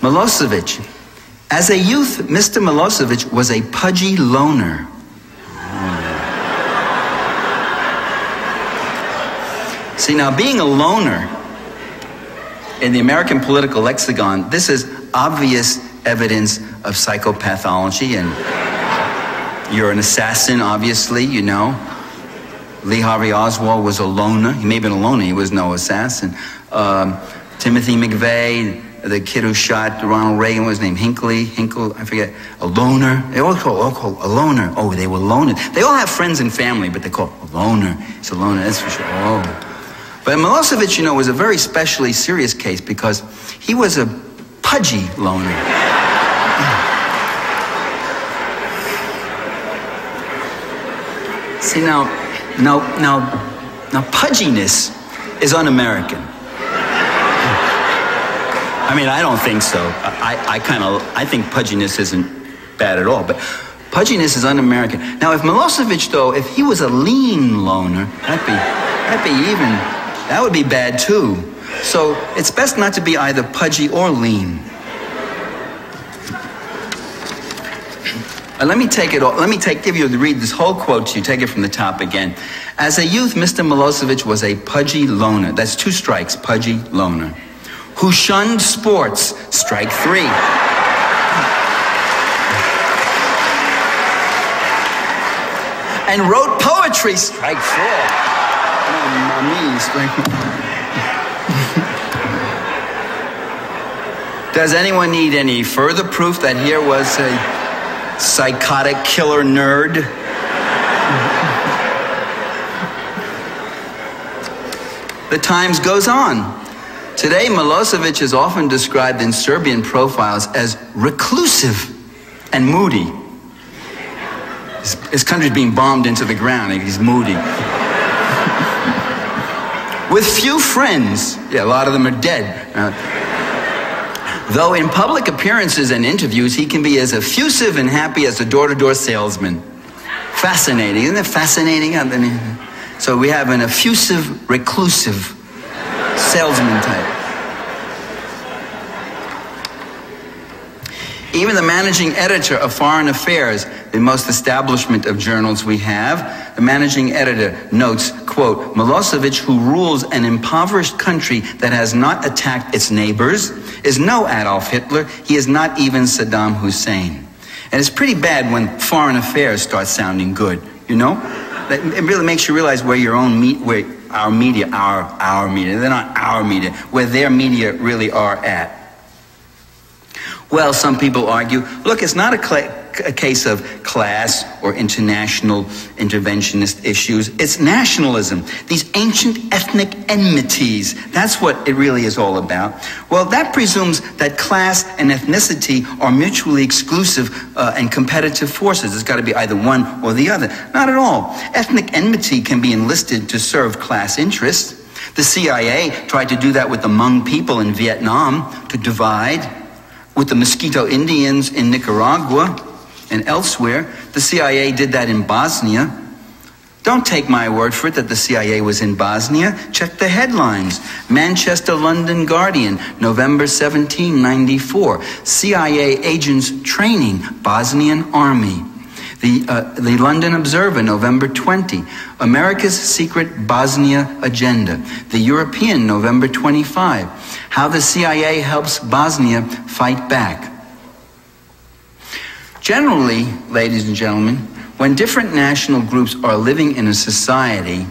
Milosevic. As a youth, Mr. Milosevic was a pudgy loner. See, now being a loner in the American political lexicon, this is obvious evidence of psychopathology, and you're an assassin, obviously, you know. Lee Harvey Oswald was a loner. He may have been a loner, he was no assassin. Um, Timothy McVeigh, the kid who shot Ronald Reagan, was named name? Hinckley? Hinkle? I forget. A loner. They all call, all call a loner. Oh, they were loners. They all have friends and family, but they call a loner. It's a loner, that's for sure. Oh. But Milosevic, you know, was a very specially serious case because he was a pudgy loner. See, now, now, now, now, pudginess is un-American. I mean, I don't think so. I, I kind of, I think pudginess isn't bad at all, but pudginess is un-American. Now, if Milosevic, though, if he was a lean loner, that'd be, that'd be even, that would be bad too. So it's best not to be either pudgy or lean. Uh, let me take it. All let me take give you read this whole quote to you. Take it from the top again. As a youth, Mr. Milosevic was a pudgy loner. That's two strikes. Pudgy loner, who shunned sports. Strike three. and wrote poetry. Strike four. Strike. Does anyone need any further proof that here was a psychotic killer nerd. the Times goes on. Today, Milosevic is often described in Serbian profiles as reclusive and moody. His, his country's being bombed into the ground, he's moody. With few friends, yeah, a lot of them are dead. Uh, Though in public appearances and interviews, he can be as effusive and happy as a door to door salesman. Fascinating. Isn't that fascinating? So we have an effusive, reclusive salesman type. Even the managing editor of Foreign Affairs, the most establishment of journals we have, the managing editor notes, quote, Milosevic, who rules an impoverished country that has not attacked its neighbors, is no Adolf Hitler. He is not even Saddam Hussein. And it's pretty bad when foreign affairs start sounding good, you know? It really makes you realize where your own meat, where our media, our, our media, they're not our media, where their media really are at. Well, some people argue, look, it's not a, a case of class or international interventionist issues. It's nationalism, these ancient ethnic enmities. That's what it really is all about. Well, that presumes that class and ethnicity are mutually exclusive uh, and competitive forces. It's got to be either one or the other. Not at all. Ethnic enmity can be enlisted to serve class interests. The CIA tried to do that with the Hmong people in Vietnam to divide with the Miskito Indians in Nicaragua and elsewhere. The CIA did that in Bosnia. Don't take my word for it that the CIA was in Bosnia. Check the headlines. Manchester London Guardian, November 1794. CIA agents training Bosnian army. The, uh, the London Observer, November 20. America's secret Bosnia agenda. The European, November 25. How the CIA helps Bosnia fight back. Generally, ladies and gentlemen, when different national groups are living in a society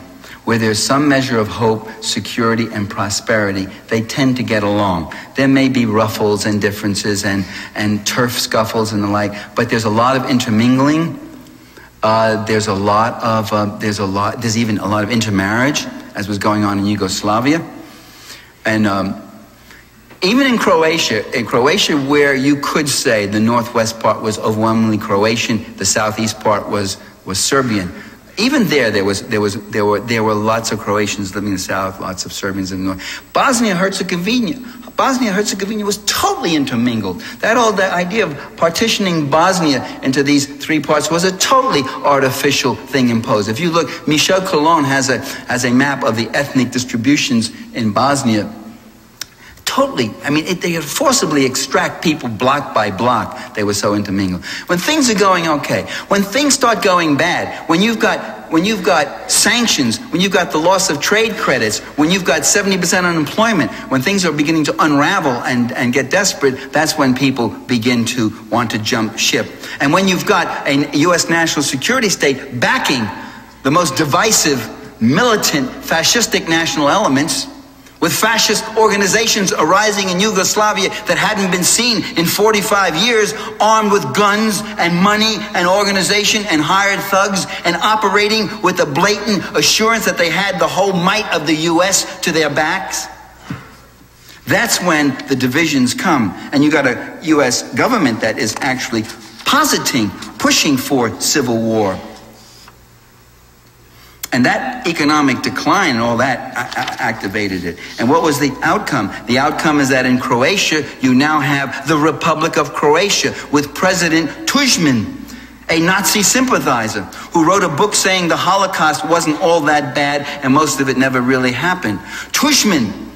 where there's some measure of hope, security, and prosperity, they tend to get along. There may be ruffles and differences and, and turf scuffles and the like, but there's a lot of intermingling. Uh, there's a lot of, uh, there's a lot, there's even a lot of intermarriage, as was going on in Yugoslavia. And um, even in Croatia, in Croatia, where you could say the northwest part was overwhelmingly Croatian, the southeast part was, was Serbian. Even there, there was, there was, there were, there were lots of Croatians living in the south, lots of Serbians in the north. Bosnia Herzegovina, Bosnia Herzegovina was totally intermingled. That old that idea of partitioning Bosnia into these three parts was a totally artificial thing imposed. If you look, Michel Collon has a, has a map of the ethnic distributions in Bosnia totally, I mean, it, they forcibly extract people block by block. They were so intermingled. When things are going okay, when things start going bad, when you've got, when you've got sanctions, when you've got the loss of trade credits, when you've got 70% unemployment, when things are beginning to unravel and, and get desperate, that's when people begin to want to jump ship. And when you've got a U.S. national security state backing the most divisive, militant, fascistic national elements, with fascist organizations arising in Yugoslavia that hadn't been seen in 45 years, armed with guns and money and organization and hired thugs and operating with a blatant assurance that they had the whole might of the U.S. to their backs. That's when the divisions come. And you got a U.S. government that is actually positing, pushing for civil war. And that economic decline and all that activated it. And what was the outcome? The outcome is that in Croatia, you now have the Republic of Croatia with President Tudjman, a Nazi sympathizer who wrote a book saying the Holocaust wasn't all that bad and most of it never really happened. Tudjman,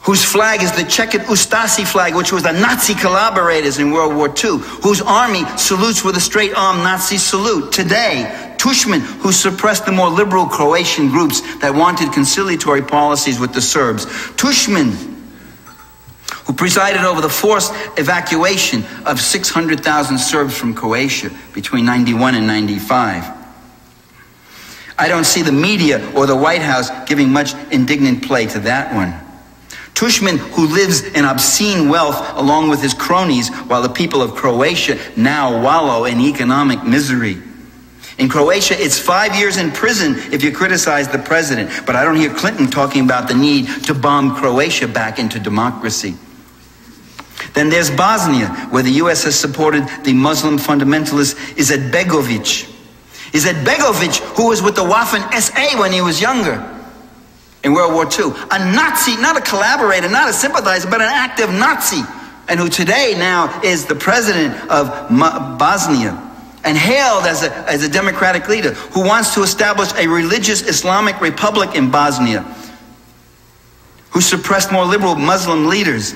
whose flag is the checkered Ustasi flag, which was the Nazi collaborators in World War II, whose army salutes with a straight arm Nazi salute. Today, Tudjman, who suppressed the more liberal Croatian groups that wanted conciliatory policies with the Serbs. Tudjman, who presided over the forced evacuation of 600,000 Serbs from Croatia between 91 and 95. I don't see the media or the White House giving much indignant play to that one. Tudjman, who lives in obscene wealth along with his cronies, while the people of Croatia now wallow in economic misery. In Croatia, it's five years in prison if you criticize the president. But I don't hear Clinton talking about the need to bomb Croatia back into democracy. Then there's Bosnia, where the U.S. has supported the Muslim fundamentalist Izetbegovic. Izetbegovic, who was with the Waffen SA when he was younger in World War II. A Nazi, not a collaborator, not a sympathizer, but an active Nazi. And who today now is the president of Bosnia and hailed as a, as a democratic leader who wants to establish a religious Islamic republic in Bosnia, who suppressed more liberal Muslim leaders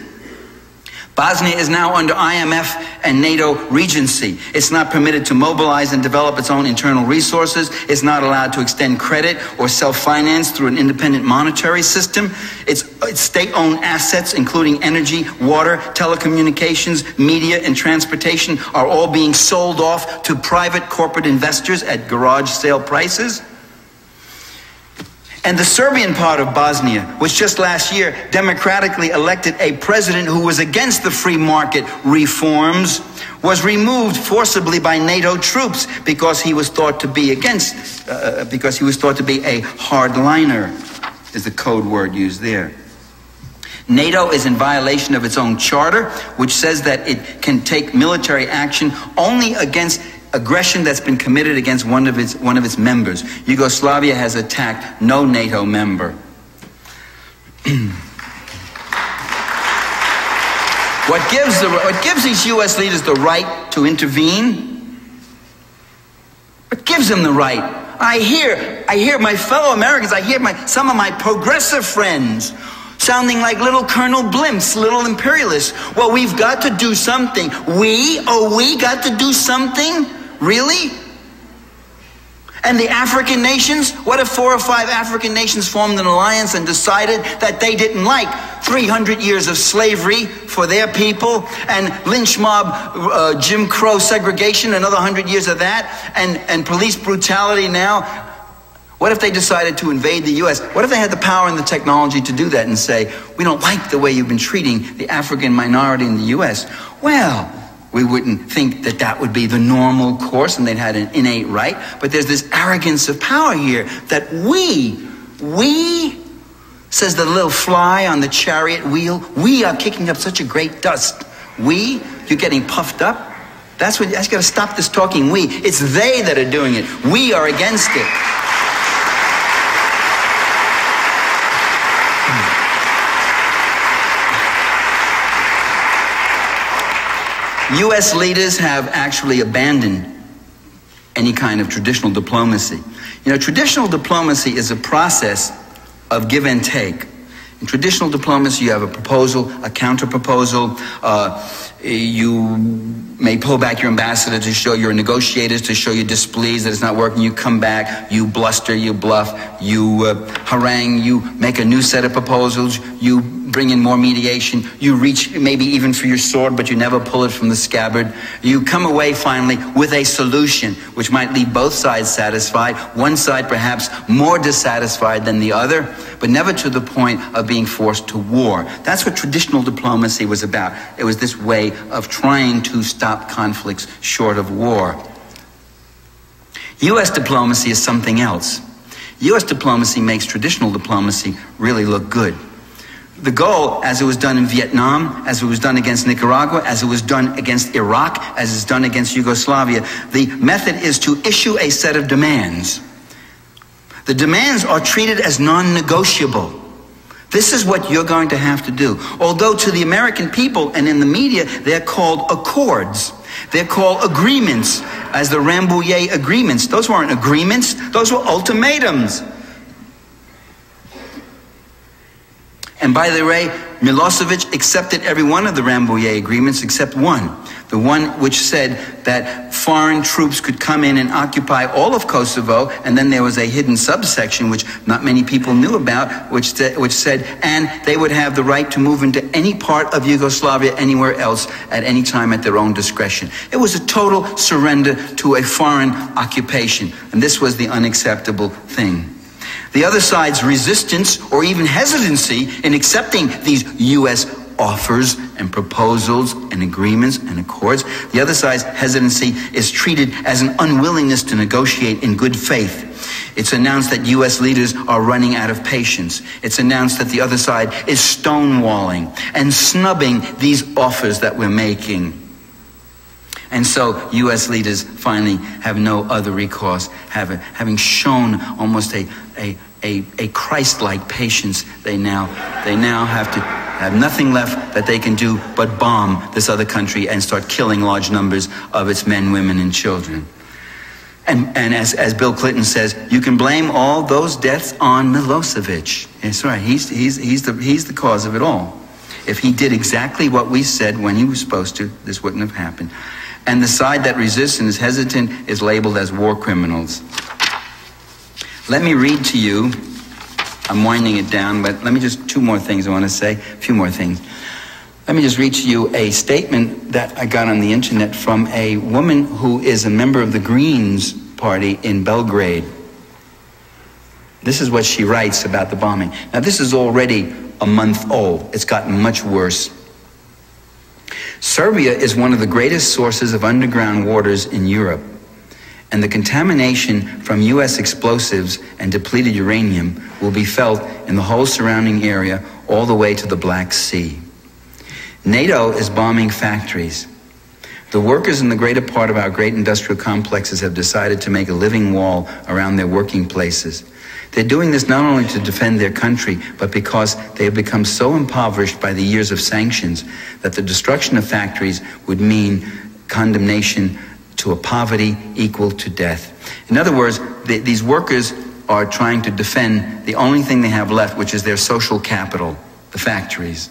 Bosnia is now under IMF and NATO regency. It's not permitted to mobilize and develop its own internal resources. It's not allowed to extend credit or self-finance through an independent monetary system. Its, its state-owned assets, including energy, water, telecommunications, media, and transportation, are all being sold off to private corporate investors at garage sale prices. And the Serbian part of Bosnia, which just last year democratically elected a president who was against the free market reforms, was removed forcibly by NATO troops because he was thought to be against, uh, uh, because he was thought to be a hardliner, is the code word used there. NATO is in violation of its own charter, which says that it can take military action only against aggression that's been committed against one of its, one of its members. Yugoslavia has attacked no NATO member. what, gives the, what gives these U.S. leaders the right to intervene? What gives them the right? I hear, I hear my fellow Americans, I hear my, some of my progressive friends sounding like little Colonel Blimps, little imperialists. Well, we've got to do something. We, oh, we got to do something? Really? And the African nations? What if four or five African nations formed an alliance and decided that they didn't like 300 years of slavery for their people and lynch mob, uh, Jim Crow segregation, another 100 years of that, and, and police brutality now? What if they decided to invade the U.S.? What if they had the power and the technology to do that and say, we don't like the way you've been treating the African minority in the U.S.? Well, we wouldn't think that that would be the normal course and they'd had an innate right. But there's this arrogance of power here that we, we, says the little fly on the chariot wheel, we are kicking up such a great dust. We, you're getting puffed up. That's what, just got to stop this talking we. It's they that are doing it. We are against it. U.S. leaders have actually abandoned any kind of traditional diplomacy. You know, traditional diplomacy is a process of give and take. In traditional diplomacy, you have a proposal, a counter proposal. Uh, you may pull back your ambassador to show your negotiators to show you're displeased that it's not working. You come back, you bluster, you bluff, you uh, harangue, you make a new set of proposals, you bring in more mediation, you reach maybe even for your sword, but you never pull it from the scabbard. You come away finally with a solution which might leave both sides satisfied, one side perhaps more dissatisfied than the other, but never to the point of being forced to war. That's what traditional diplomacy was about. It was this way of trying to stop conflicts short of war. U.S. diplomacy is something else. U.S. diplomacy makes traditional diplomacy really look good. The goal, as it was done in Vietnam, as it was done against Nicaragua, as it was done against Iraq, as it's done against Yugoslavia, the method is to issue a set of demands. The demands are treated as non negotiable. This is what you're going to have to do. Although to the American people and in the media, they're called accords. They're called agreements, as the Rambouillet agreements. Those weren't agreements, those were ultimatums. And by the way, Milosevic accepted every one of the Rambouillet agreements except one. The one which said that foreign troops could come in and occupy all of Kosovo, and then there was a hidden subsection which not many people knew about, which, which said, and they would have the right to move into any part of Yugoslavia anywhere else at any time at their own discretion. It was a total surrender to a foreign occupation, and this was the unacceptable thing. The other side's resistance or even hesitancy in accepting these U.S. offers and proposals and agreements and accords, the other side's hesitancy is treated as an unwillingness to negotiate in good faith. It's announced that U.S. leaders are running out of patience. It's announced that the other side is stonewalling and snubbing these offers that we're making. And so U.S. leaders finally have no other recourse, having shown almost a, a, a, a Christ-like patience, they now, they now have to have nothing left that they can do but bomb this other country and start killing large numbers of its men, women, and children. And, and as, as Bill Clinton says, you can blame all those deaths on Milosevic. That's right. He's, he's, he's, the, he's the cause of it all. If he did exactly what we said when he was supposed to, this wouldn't have happened. And the side that resists and is hesitant is labeled as war criminals. Let me read to you. I'm winding it down, but let me just two more things I want to say. A few more things. Let me just read to you a statement that I got on the internet from a woman who is a member of the Greens Party in Belgrade. This is what she writes about the bombing. Now, this is already a month old. It's gotten much worse. Serbia is one of the greatest sources of underground waters in Europe and the contamination from U.S. explosives and depleted uranium will be felt in the whole surrounding area all the way to the Black Sea. NATO is bombing factories. The workers in the greater part of our great industrial complexes have decided to make a living wall around their working places. They're doing this not only to defend their country, but because they have become so impoverished by the years of sanctions that the destruction of factories would mean condemnation to a poverty equal to death. In other words, the, these workers are trying to defend the only thing they have left, which is their social capital, the factories.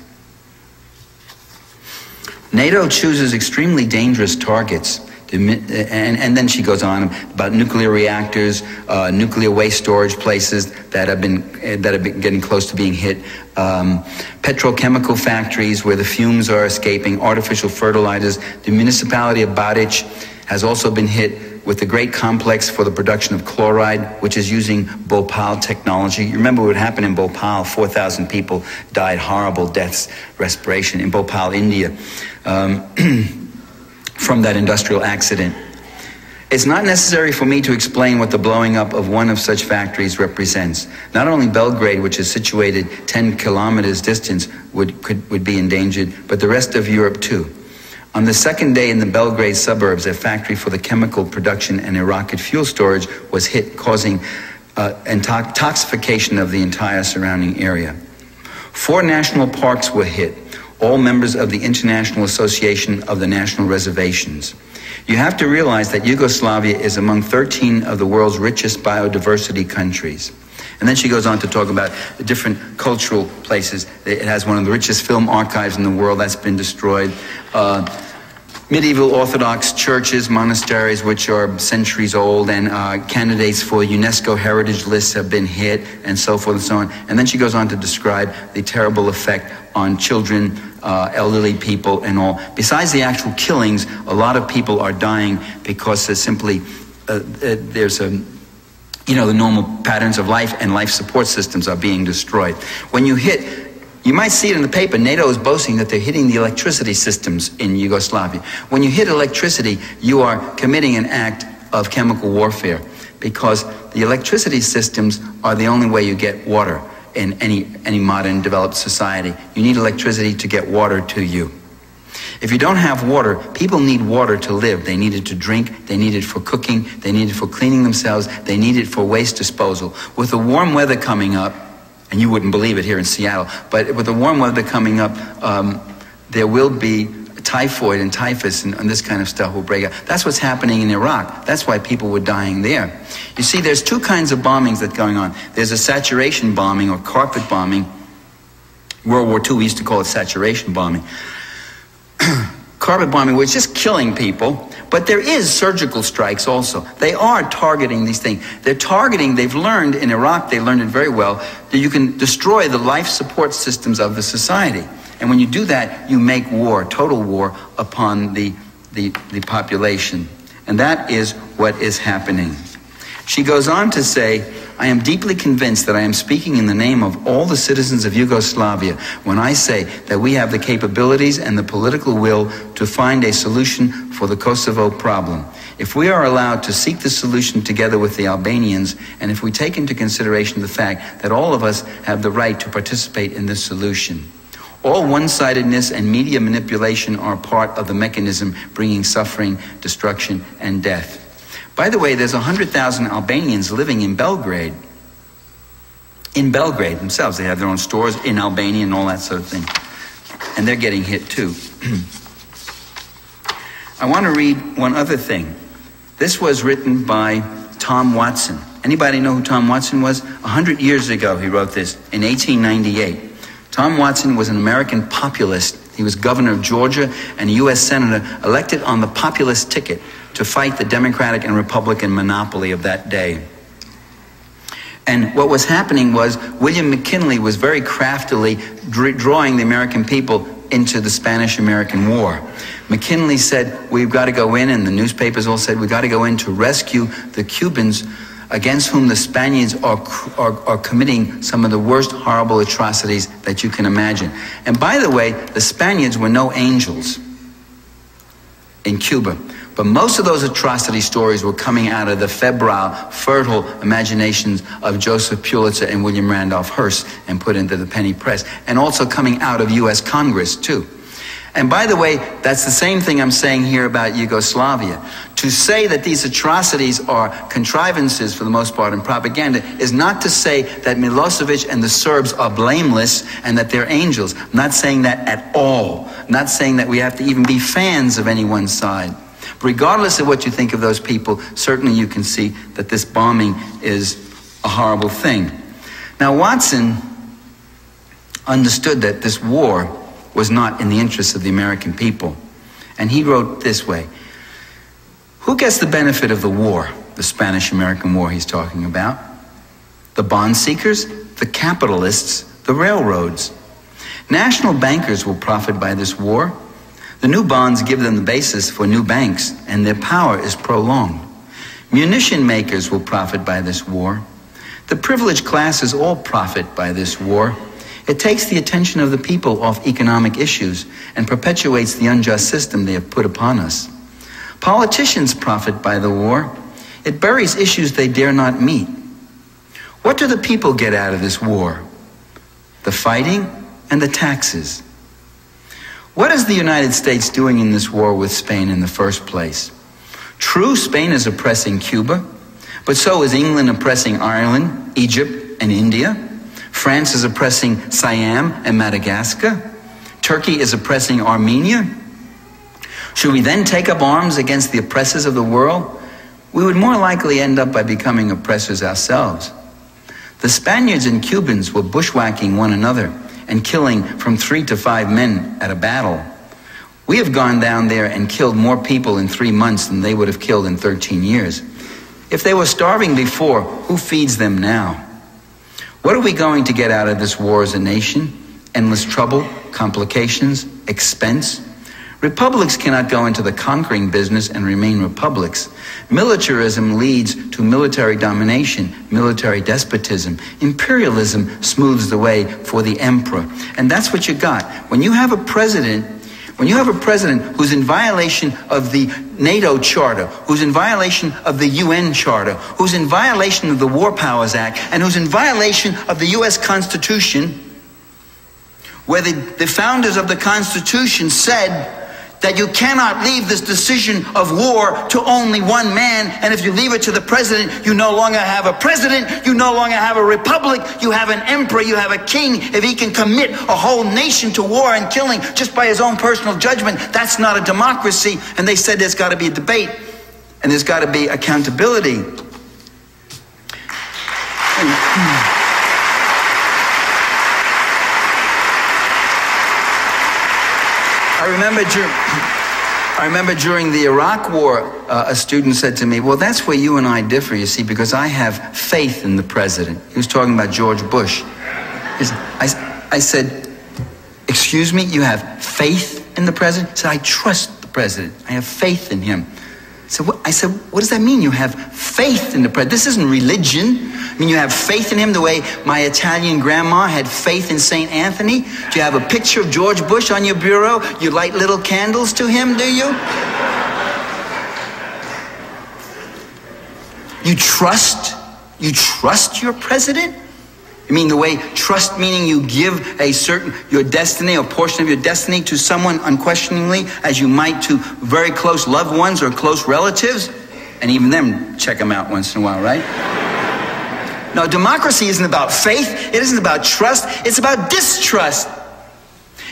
NATO chooses extremely dangerous targets. And, and then she goes on about nuclear reactors, uh, nuclear waste storage places that have been that have been getting close to being hit, um, petrochemical factories where the fumes are escaping, artificial fertilizers. The municipality of Baric has also been hit with the great complex for the production of chloride, which is using Bhopal technology. You remember what happened in Bhopal? 4,000 people died horrible deaths, respiration in Bhopal, India, um, from that industrial accident. It's not necessary for me to explain what the blowing up of one of such factories represents. Not only Belgrade, which is situated 10 kilometers distance, would, could, would be endangered, but the rest of Europe too. On the second day in the Belgrade suburbs, a factory for the chemical production and a rocket fuel storage was hit, causing uh, intoxication of the entire surrounding area. Four national parks were hit, all members of the International Association of the National Reservations. You have to realize that Yugoslavia is among 13 of the world's richest biodiversity countries. And then she goes on to talk about the different cultural places. It has one of the richest film archives in the world that's been destroyed. Uh, medieval Orthodox churches, monasteries, which are centuries old, and uh, candidates for UNESCO heritage lists have been hit, and so forth and so on. And then she goes on to describe the terrible effect on children, uh, elderly people, and all. Besides the actual killings, a lot of people are dying because there's simply uh, uh there's a you know the normal patterns of life and life support systems are being destroyed. When you hit you might see it in the paper. NATO is boasting that they're hitting the electricity systems in Yugoslavia. When you hit electricity, you are committing an act of chemical warfare because the electricity systems are the only way you get water in any, any modern developed society. You need electricity to get water to you. If you don't have water, people need water to live. They need it to drink, they need it for cooking, they need it for cleaning themselves, they need it for waste disposal. With the warm weather coming up, and you wouldn't believe it here in Seattle. But with the warm weather coming up, um, there will be typhoid and typhus and, and, this kind of stuff will break out. That's what's happening in Iraq. That's why people were dying there. You see, there's two kinds of bombings that going on. There's a saturation bombing or carpet bombing. World War II, we used to call it saturation bombing. carpet bombing was just killing people but there is surgical strikes also. They are targeting these things. They're targeting, they've learned in Iraq, they learned it very well, that you can destroy the life support systems of the society. And when you do that, you make war, total war, upon the, the, the population. And that is what is happening. She goes on to say, I am deeply convinced that I am speaking in the name of all the citizens of Yugoslavia when I say that we have the capabilities and the political will to find a solution for the Kosovo problem. If we are allowed to seek the solution together with the Albanians, and if we take into consideration the fact that all of us have the right to participate in this solution, all one sidedness and media manipulation are part of the mechanism bringing suffering, destruction, and death. By the way, there's 100,000 Albanians living in Belgrade. In Belgrade themselves. They have their own stores in Albania and all that sort of thing. And they're getting hit too. I want to read one other thing. This was written by Tom Watson. Anybody know who Tom Watson was? A hundred years ago, he wrote this in 1898. Tom Watson was an American populist. He was governor of Georgia and a U.S. senator elected on the populist ticket to fight the Democratic and Republican monopoly of that day. And what was happening was William McKinley was very craftily drawing the American people into the Spanish American War. McKinley said, We've got to go in, and the newspapers all said, We've got to go in to rescue the Cubans against whom the Spaniards are, are, are, committing some of the worst horrible atrocities that you can imagine. And by the way, the Spaniards were no angels in Cuba. But most of those atrocity stories were coming out of the febrile, fertile imaginations of Joseph Pulitzer and William Randolph Hearst and put into the penny press, and also coming out of U.S. Congress, too. And by the way, that's the same thing I'm saying here about Yugoslavia. To say that these atrocities are contrivances, for the most part, and propaganda is not to say that Milosevic and the Serbs are blameless and that they're angels. I'm not saying that at all. I'm not saying that we have to even be fans of any one side. Regardless of what you think of those people, certainly you can see that this bombing is a horrible thing. Now, Watson understood that this war was not in the interests of the American people. And he wrote this way Who gets the benefit of the war, the Spanish American War he's talking about? The bond seekers, the capitalists, the railroads. National bankers will profit by this war. The new bonds give them the basis for new banks, and their power is prolonged. Munition makers will profit by this war. The privileged classes all profit by this war. It takes the attention of the people off economic issues and perpetuates the unjust system they have put upon us. Politicians profit by the war. It buries issues they dare not meet. What do the people get out of this war? The fighting and the taxes. What is the United States doing in this war with Spain in the first place? True, Spain is oppressing Cuba, but so is England oppressing Ireland, Egypt, and India. France is oppressing Siam and Madagascar. Turkey is oppressing Armenia. Should we then take up arms against the oppressors of the world? We would more likely end up by becoming oppressors ourselves. The Spaniards and Cubans were bushwhacking one another and killing from three to five men at a battle. We have gone down there and killed more people in three months than they would have killed in 13 years. If they were starving before, who feeds them now? What are we going to get out of this war as a nation? Endless trouble, complications, expense? Republics cannot go into the conquering business and remain republics. Militarism leads to military domination, military despotism. Imperialism smooths the way for the emperor. And that's what you got. When you have a president, when you have a president who's in violation of the NATO Charter, who's in violation of the UN Charter, who's in violation of the War Powers Act, and who's in violation of the US Constitution, where the, the founders of the Constitution said that you cannot leave this decision of war to only one man. And if you leave it to the president, you no longer have a president, you no longer have a republic, you have an emperor, you have a king. If he can commit a whole nation to war and killing just by his own personal judgment, that's not a democracy. And they said there's got to be a debate and there's got to be accountability. I remember I remember during the Iraq War, uh, a student said to me, Well, that's where you and I differ, you see, because I have faith in the president. He was talking about George Bush. I, I said, Excuse me, you have faith in the president? He said, I trust the president. I have faith in him. So I said, what does that mean? You have faith in the president. This isn't religion. Mean, you have faith in him the way my Italian grandma had faith in St. Anthony. Do you have a picture of George Bush on your bureau? You light little candles to him, do you? You trust? You trust your president? I mean the way trust meaning you give a certain your destiny or portion of your destiny to someone unquestioningly as you might to very close loved ones or close relatives and even them check them out once in a while right no democracy isn't about faith it isn't about trust it's about distrust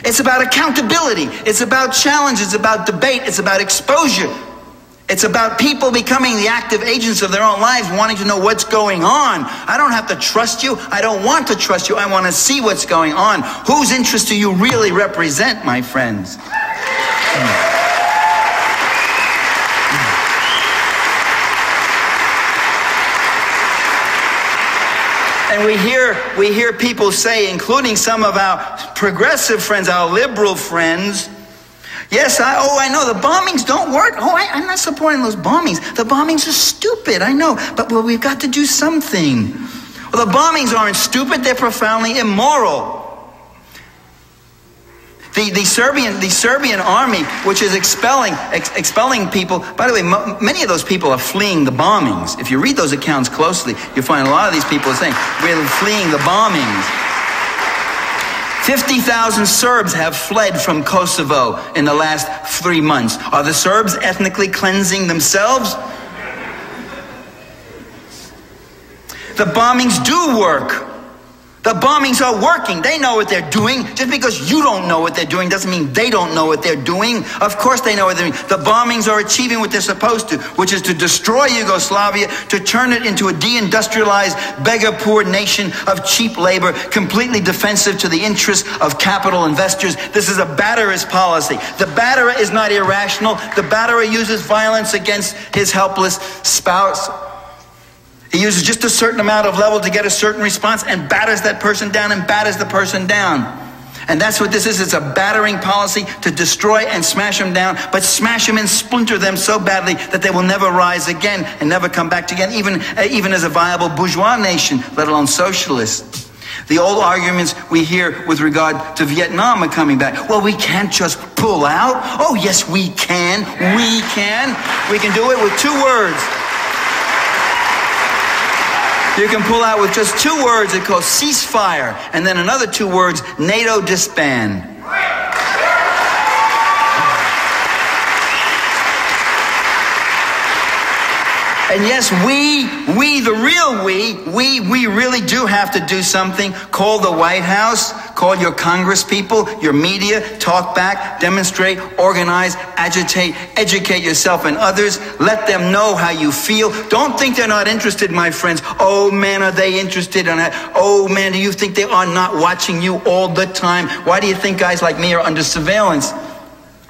it's about accountability it's about challenge it's about debate it's about exposure it's about people becoming the active agents of their own lives, wanting to know what's going on. I don't have to trust you. I don't want to trust you. I want to see what's going on. Whose interest do you really represent, my friends? And we hear, we hear people say, including some of our progressive friends, our liberal friends, Yes, I, oh, I know the bombings don't work. Oh, I, am not supporting those bombings. The bombings are stupid, I know. But well, we've got to do something. Well, the bombings aren't stupid, they're profoundly immoral. The, the, Serbian, the Serbian army, which is expelling, ex, expelling people, by the way, many of those people are fleeing the bombings. If you read those accounts closely, you'll find a lot of these people are saying, we're fleeing the bombings. 50,000 Serbs have fled from Kosovo in the last three months. Are the Serbs ethnically cleansing themselves? The bombings do work. The bombings are working. They know what they're doing. Just because you don't know what they're doing doesn't mean they don't know what they're doing. Of course they know what they're doing. The bombings are achieving what they're supposed to, which is to destroy Yugoslavia, to turn it into a deindustrialized, beggar-poor nation of cheap labor, completely defensive to the interests of capital investors. This is a batterist policy. The batterer is not irrational. The batterer uses violence against his helpless spouse he uses just a certain amount of level to get a certain response and batters that person down and batters the person down. And that's what this is. It's a battering policy to destroy and smash them down, but smash them and splinter them so badly that they will never rise again and never come back again, even, uh, even as a viable bourgeois nation, let alone socialist. The old arguments we hear with regard to Vietnam are coming back. Well, we can't just pull out. Oh, yes, we can. We can. We can do it with two words you can pull out with just two words, it calls ceasefire, and then another two words, NATO disband. And yes, we, we, the real we, we, we really do have to do something. Call the White House, Call your Congress people, your media, talk back, demonstrate, organize, agitate, educate yourself and others. Let them know how you feel. Don't think they're not interested, my friends. Oh man, are they interested in that? Oh man, do you think they are not watching you all the time? Why do you think guys like me are under surveillance?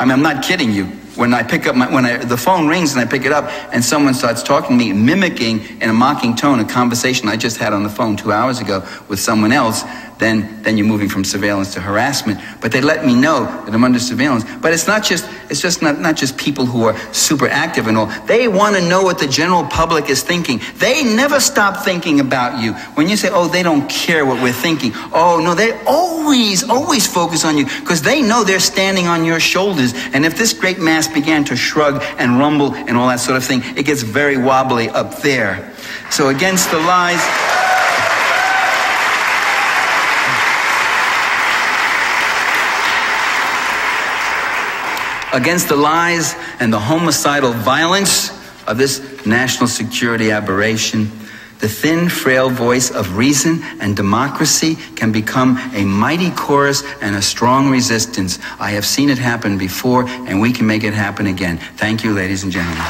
I mean, I'm not kidding you when I pick up my, when I, the phone rings and I pick it up and someone starts talking to me, mimicking in a mocking tone a conversation I just had on the phone two hours ago with someone else, then, then you're moving from surveillance to harassment. But they let me know that I'm under surveillance. But it's not just, it's just not, not just people who are super active and all. They want to know what the general public is thinking. They never stop thinking about you. When you say, oh, they don't care what we're thinking. Oh, no, they always, always focus on you because they know they're standing on your shoulders. And if this great mass began to shrug and rumble and all that sort of thing, it gets very wobbly up there. So against the lies, against the lies and the homicidal violence of this national security aberration, the thin, frail voice of reason and democracy can become a mighty chorus and a strong resistance. I have seen it happen before, and we can make it happen again. Thank you, ladies and gentlemen.